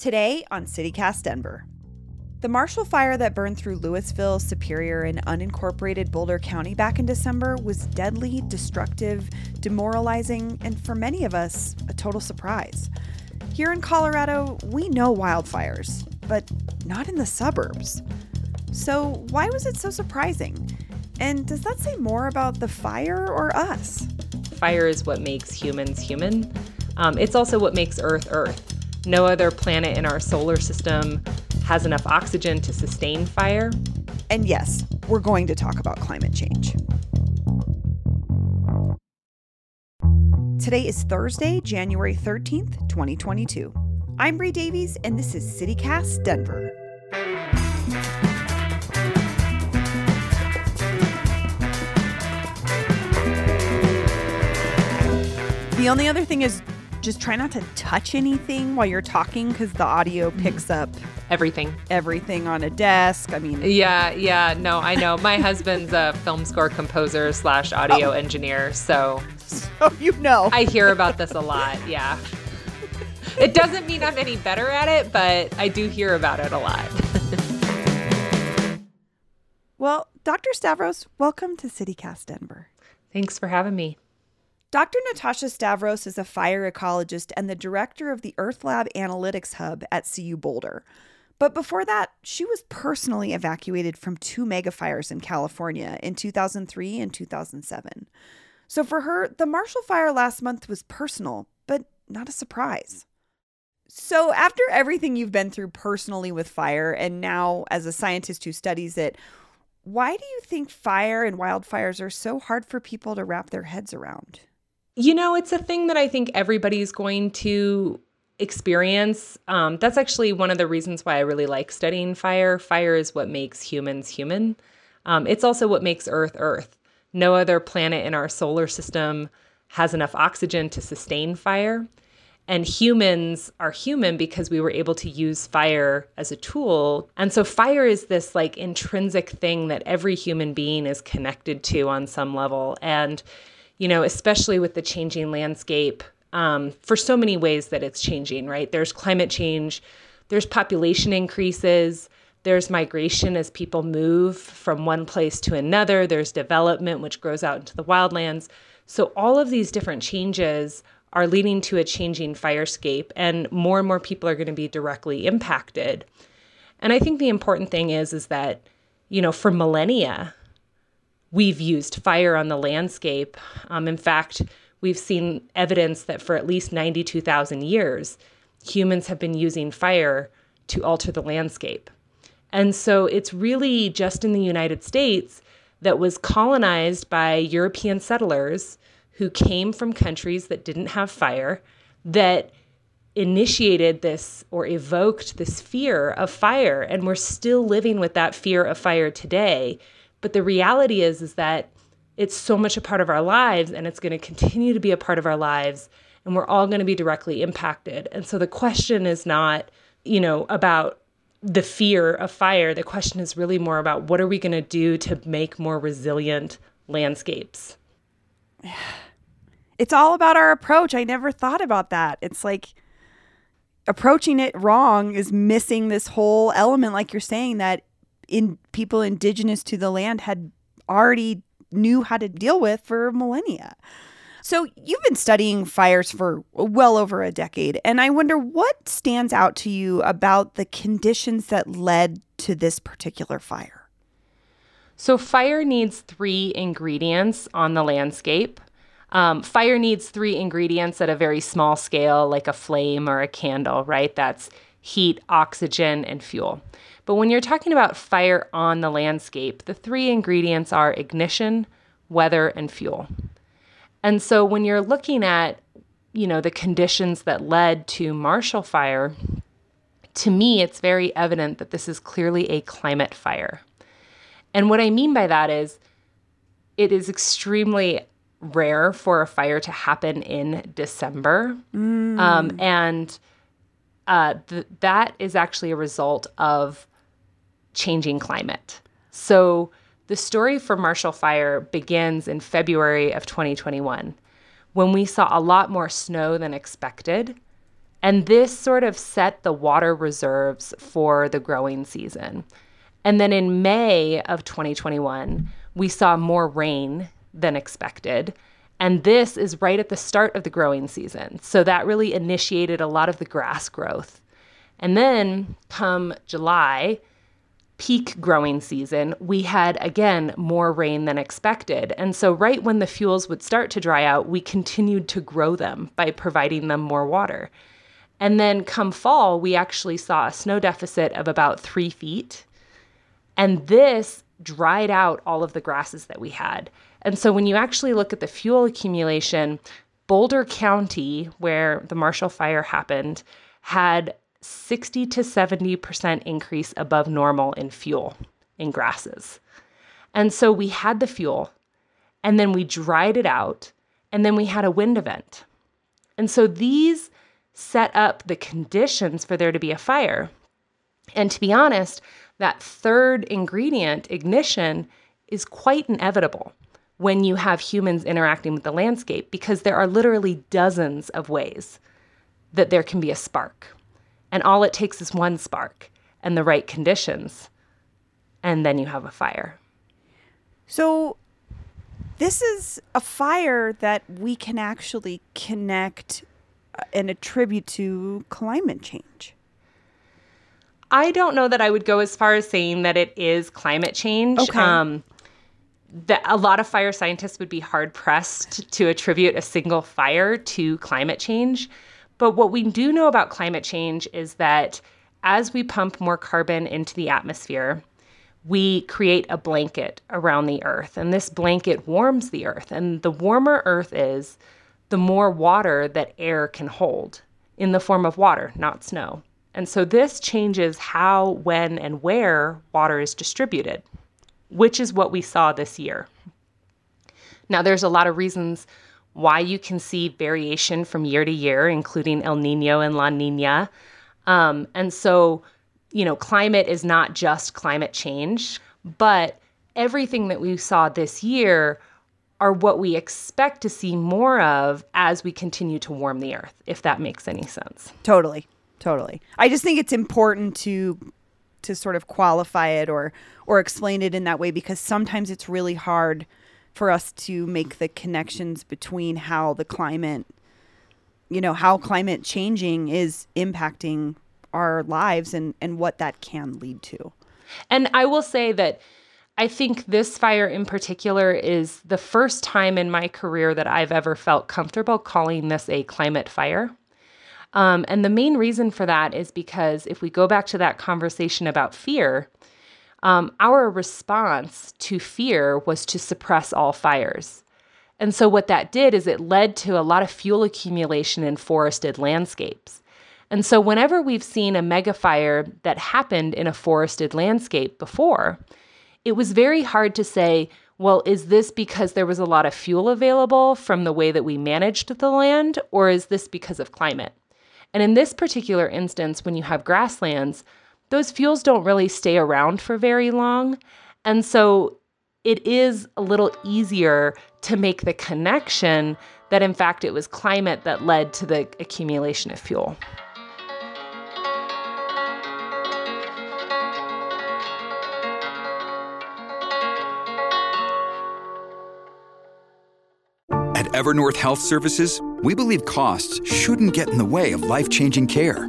Today on CityCast Denver. The Marshall Fire that burned through Louisville, Superior, and unincorporated Boulder County back in December was deadly, destructive, demoralizing, and for many of us, a total surprise. Here in Colorado, we know wildfires, but not in the suburbs. So, why was it so surprising? And does that say more about the fire or us? Fire is what makes humans human. Um, it's also what makes Earth Earth. No other planet in our solar system has enough oxygen to sustain fire. And yes, we're going to talk about climate change. Today is Thursday, January 13th, 2022. I'm Bree Davies, and this is CityCast Denver. The only other thing is just try not to touch anything while you're talking because the audio mm-hmm. picks up Everything. everything on a desk. I mean, Yeah, yeah, no, I know. My husband's a film score composer slash audio oh. engineer, so so you know. I hear about this a lot. Yeah. It doesn't mean I'm any better at it, but I do hear about it a lot. Well, Dr. Stavros, welcome to CityCast Denver. Thanks for having me. Dr. Natasha Stavros is a fire ecologist and the director of the Earth Lab Analytics Hub at CU Boulder. But before that, she was personally evacuated from two megafires in California in 2003 and 2007. So for her, the Marshall Fire last month was personal, but not a surprise. So, after everything you've been through personally with fire, and now as a scientist who studies it, why do you think fire and wildfires are so hard for people to wrap their heads around? You know, it's a thing that I think everybody's going to experience. Um, that's actually one of the reasons why I really like studying fire. Fire is what makes humans human. Um, it's also what makes Earth Earth. No other planet in our solar system has enough oxygen to sustain fire. And humans are human because we were able to use fire as a tool. And so, fire is this like intrinsic thing that every human being is connected to on some level. And you know, especially with the changing landscape um, for so many ways that it's changing, right? There's climate change, there's population increases, there's migration as people move from one place to another, there's development, which grows out into the wildlands. So, all of these different changes are leading to a changing firescape, and more and more people are going to be directly impacted. And I think the important thing is, is that, you know, for millennia, we've used fire on the landscape. Um, in fact, we've seen evidence that for at least 92,000 years, humans have been using fire to alter the landscape. And so it's really just in the United States that was colonized by European settlers who came from countries that didn't have fire that initiated this or evoked this fear of fire. And we're still living with that fear of fire today. But the reality is is that it's so much a part of our lives and it's going to continue to be a part of our lives and we're all going to be directly impacted. And so the question is not, you know, about the fear of fire. The question is really more about what are we going to do to make more resilient landscapes? It's all about our approach. I never thought about that. It's like approaching it wrong is missing this whole element, like you're saying, that in people indigenous to the land had already knew how to deal with for millennia. So you've been studying fires for well over a decade, and I wonder what stands out to you about the conditions that led to this particular fire. So, fire needs three ingredients on the landscape. Um, fire needs three ingredients at a very small scale, like a flame or a candle, right? That's heat, oxygen, and fuel. But when you're talking about fire on the landscape, the three ingredients are ignition, weather, and fuel. And so when you're looking at, you know, the conditions that led to Marshall Fire, to me, it's very evident that this is clearly a climate fire. And what I mean by that is it is extremely rare for a fire to happen in December. Um, and uh, th- that is actually a result of changing climate. So the story for Marshall Fire begins in February of 2021 when we saw a lot more snow than expected And this sort of set the water reserves for the growing season. And then in May of 2021, we saw more rain than expected. And this is right at the start of the growing season. So that really initiated a lot of the grass growth. And then come July, peak growing season, we had again more rain than expected. And so, right when the fuels would start to dry out, we continued to grow them by providing them more water. And then come fall, we actually saw a snow deficit of about three feet. And this dried out all of the grasses that we had. And so when you actually look at the fuel accumulation, Boulder County, where the Marshall Fire happened, had 60 to 70% increase above normal in fuel in grasses. And so we had the fuel, and then we dried it out, and then we had a wind event. And so these set up the conditions for there to be a fire. And to be honest, that third ingredient, ignition, is quite inevitable when you have humans interacting with the landscape because there are literally dozens of ways that there can be a spark. And all it takes is one spark and the right conditions, and then you have a fire. So, this is a fire that we can actually connect uh, and attribute to climate change. I don't know that I would go as far as saying that it is climate change. Okay. Um, that a lot of fire scientists would be hard pressed to attribute a single fire to climate change. But what we do know about climate change is that as we pump more carbon into the atmosphere, we create a blanket around the earth, and this blanket warms the earth. And the warmer earth is, the more water that air can hold in the form of water, not snow. And so this changes how, when, and where water is distributed which is what we saw this year. Now, there's a lot of reasons why you can see variation from year to year, including El Nino and La Nina. Um, and so, you know, climate is not just climate change, but everything that we saw this year are what we expect to see more of as we continue to warm the earth, if that makes any sense. Totally. Totally. I just think it's important to to sort of qualify it or or explain it in that way because sometimes it's really hard for us to make the connections between how the climate you know how climate changing is impacting our lives and and what that can lead to. And i will say that i think this fire in particular is the first time in my career that i've ever felt comfortable calling this a climate fire. Um, and the main reason for that is because if we go back to that conversation about fear, um, our response to fear was to suppress all fires. And so, what that did is it led to a lot of fuel accumulation in forested landscapes. And so, whenever we've seen a megafire that happened in a forested landscape before, it was very hard to say, well, is this because there was a lot of fuel available from the way that we managed the land, or is this because of climate? And in this particular instance, when you have grasslands, those fuels don't really stay around for very long. And so it is a little easier to make the connection that, in fact, it was climate that led to the accumulation of fuel. At Evernorth Health Services, we believe costs shouldn't get in the way of life changing care,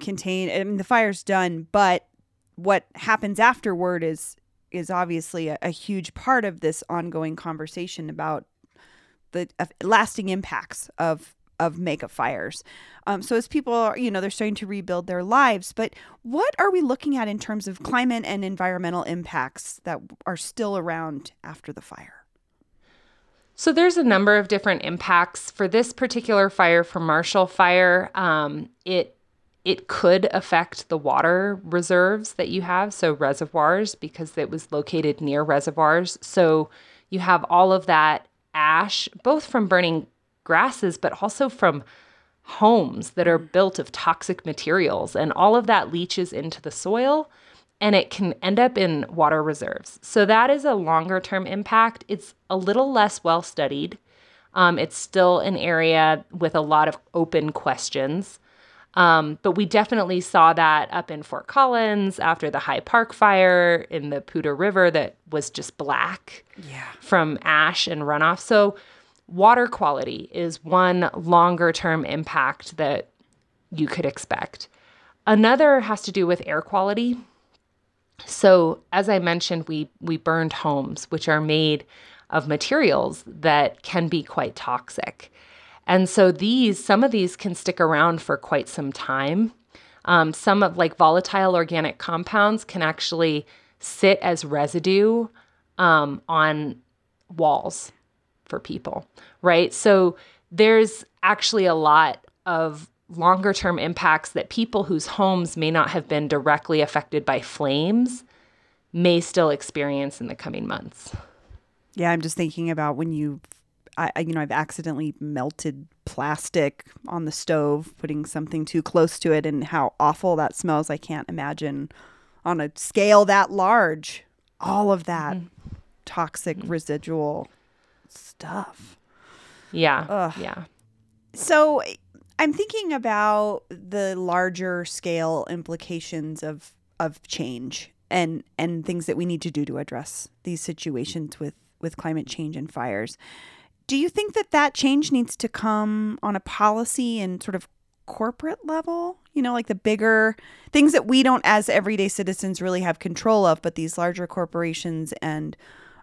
contained. I mean, the fire's done, but what happens afterward is is obviously a, a huge part of this ongoing conversation about the uh, lasting impacts of of mega fires. Um, so as people are, you know, they're starting to rebuild their lives, but what are we looking at in terms of climate and environmental impacts that are still around after the fire? So there's a number of different impacts for this particular fire. For Marshall Fire, um, it it could affect the water reserves that you have, so reservoirs, because it was located near reservoirs. So you have all of that ash, both from burning grasses, but also from homes that are built of toxic materials. And all of that leaches into the soil and it can end up in water reserves. So that is a longer term impact. It's a little less well studied. Um, it's still an area with a lot of open questions. Um, but we definitely saw that up in Fort Collins after the High Park fire in the Poudre River that was just black Yeah. from ash and runoff. So, water quality is one longer term impact that you could expect. Another has to do with air quality. So, as I mentioned, we we burned homes which are made of materials that can be quite toxic. And so these some of these can stick around for quite some time. Um, some of like volatile organic compounds can actually sit as residue um, on walls for people, right? So there's actually a lot of longer term impacts that people whose homes may not have been directly affected by flames may still experience in the coming months. Yeah, I'm just thinking about when you, I, you know, I've accidentally melted plastic on the stove, putting something too close to it, and how awful that smells. I can't imagine on a scale that large, all of that mm-hmm. toxic mm-hmm. residual stuff. Yeah. Ugh. Yeah. So I'm thinking about the larger scale implications of of change and and things that we need to do to address these situations with with climate change and fires. Do you think that that change needs to come on a policy and sort of corporate level? You know, like the bigger things that we don't as everyday citizens really have control of, but these larger corporations and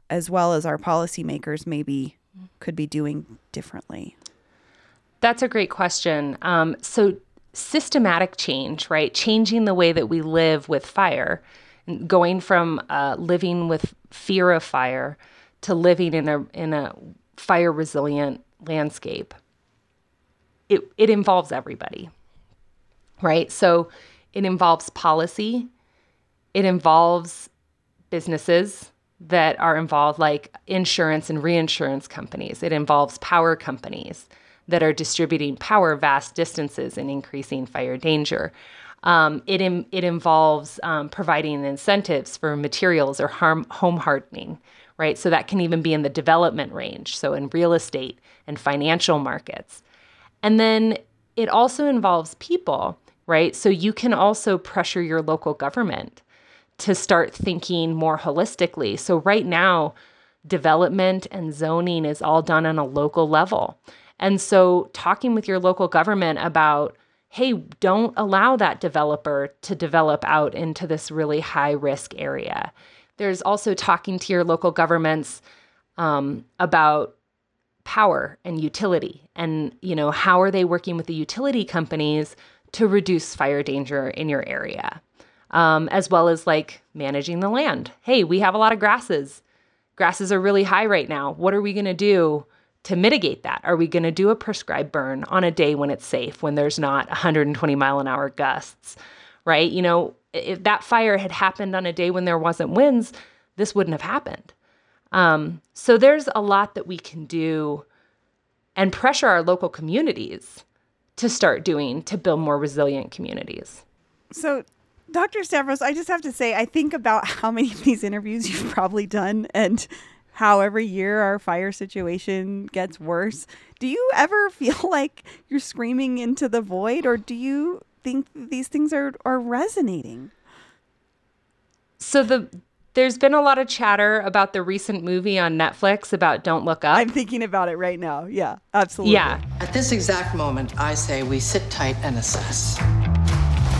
as well as our policymakers maybe could be doing differently. That's a great question. Um, so, systematic change, right? Changing the way that we live with fire, going from uh, living with fear of fire to living in a in a fire resilient landscape. It it involves everybody, right? So, it involves policy. It involves businesses that are involved, like insurance and reinsurance companies. It involves power companies that are distributing power vast distances and increasing fire danger. Um, it, im- it involves um, providing incentives for materials or harm- home hardening, right? So that can even be in the development range, so in real estate and financial markets. And then it also involves people, right? So you can also pressure your local government to start thinking more holistically. So, right now, development and zoning is all done on a local level. And so, talking with your local government about, hey, don't allow that developer to develop out into this really high risk area. There's also talking to your local governments um, about power and utility and you know how are they working with the utility companies to reduce fire danger in your area? Um, as well as like managing the land. Hey we have a lot of grasses. Grasses are really high right now. What are we going to do to mitigate that? Are we going to do a prescribed burn on a day when it's safe when there's not 120 mile an hour gusts right you know if that fire had happened on a day when there wasn't winds this wouldn't have happened um, so there's a lot that we can do and pressure our local communities to start doing to build more resilient communities. So, Dr. Stavros, I just have to say, I think about how many of these interviews you've probably done and how every year our fire situation gets worse. Do you ever feel like you're screaming into the void, or do you think these things are, are resonating? So the there's been a lot of chatter about the recent movie on Netflix about Don't Look Up. I'm thinking about it right now. Yeah, absolutely. yeah. At this exact moment, I say we sit tight and assess.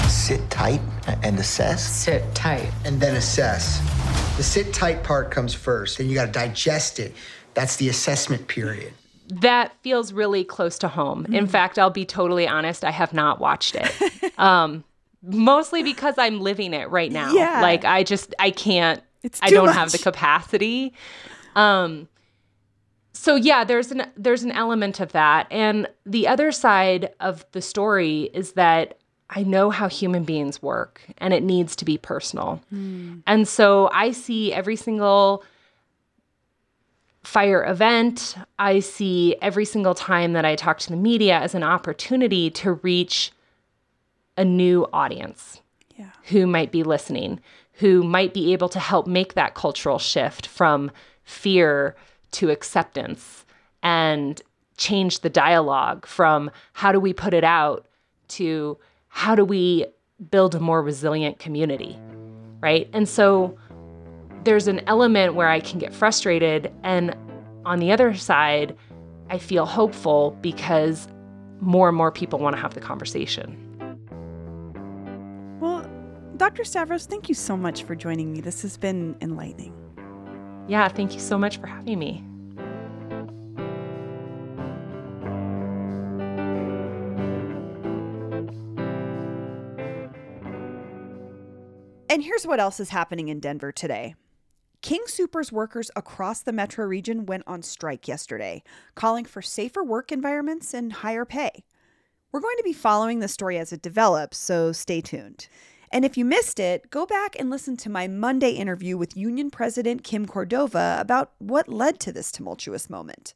sit tight and assess Sit tight. and then assess. The sit tight part comes first, then you got to digest it. That's the assessment period. That feels really close to home. In fact, I'll be totally honest, I have not watched it. um mostly because I'm living it right now. Yeah. Like I just I can't It's I don't have the capacity. Um so yeah, there's an there's an element of that. And the other side of the story is that I know how human beings work and it needs to be personal. Mm. And so I see every single fire event, I see every single time that I talk to the media as an opportunity to reach a new audience yeah. who might be listening, who might be able to help make that cultural shift from fear to acceptance and change the dialogue from how do we put it out to how do we build a more resilient community, right? And so there's an element where I can get frustrated. And on the other side, I feel hopeful because more and more people want to have the conversation. Well, Dr. Stavros, thank you so much for joining me. This has been enlightening. Yeah, thank you so much for having me. And here's what else is happening in Denver today. King Soopers workers across the metro region went on strike yesterday, calling for safer work environments and higher pay. We're going to be following the story as it develops, so stay tuned. And if you missed it, go back and listen to my Monday interview with Union President Kim Cordova about what led to this tumultuous moment.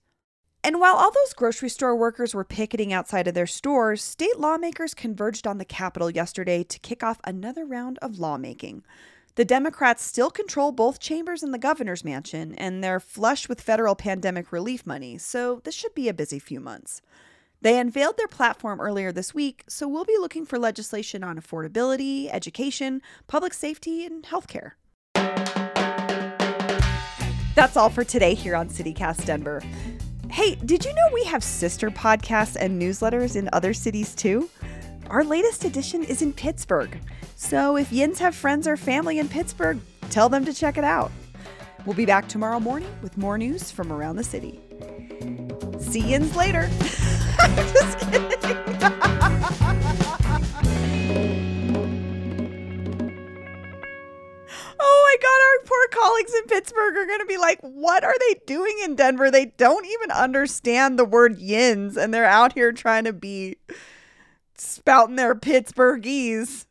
And while all those grocery store workers were picketing outside of their stores, state lawmakers converged on the Capitol yesterday to kick off another round of lawmaking. The Democrats still control both chambers and the governor's mansion, and they're flush with federal pandemic relief money, so this should be a busy few months. They unveiled their platform earlier this week, so we'll be looking for legislation on affordability, education, public safety, and healthcare. That's all for today here on CityCast Denver. Hey, did you know we have sister podcasts and newsletters in other cities too? Our latest edition is in Pittsburgh. So if Yins have friends or family in Pittsburgh, tell them to check it out. We'll be back tomorrow morning with more news from around the city. See Yins later. Just kidding. Oh my God, our poor colleagues in Pittsburgh are going to be like, what are they doing in Denver? They don't even understand the word yins and they're out here trying to be spouting their Pittsburghese.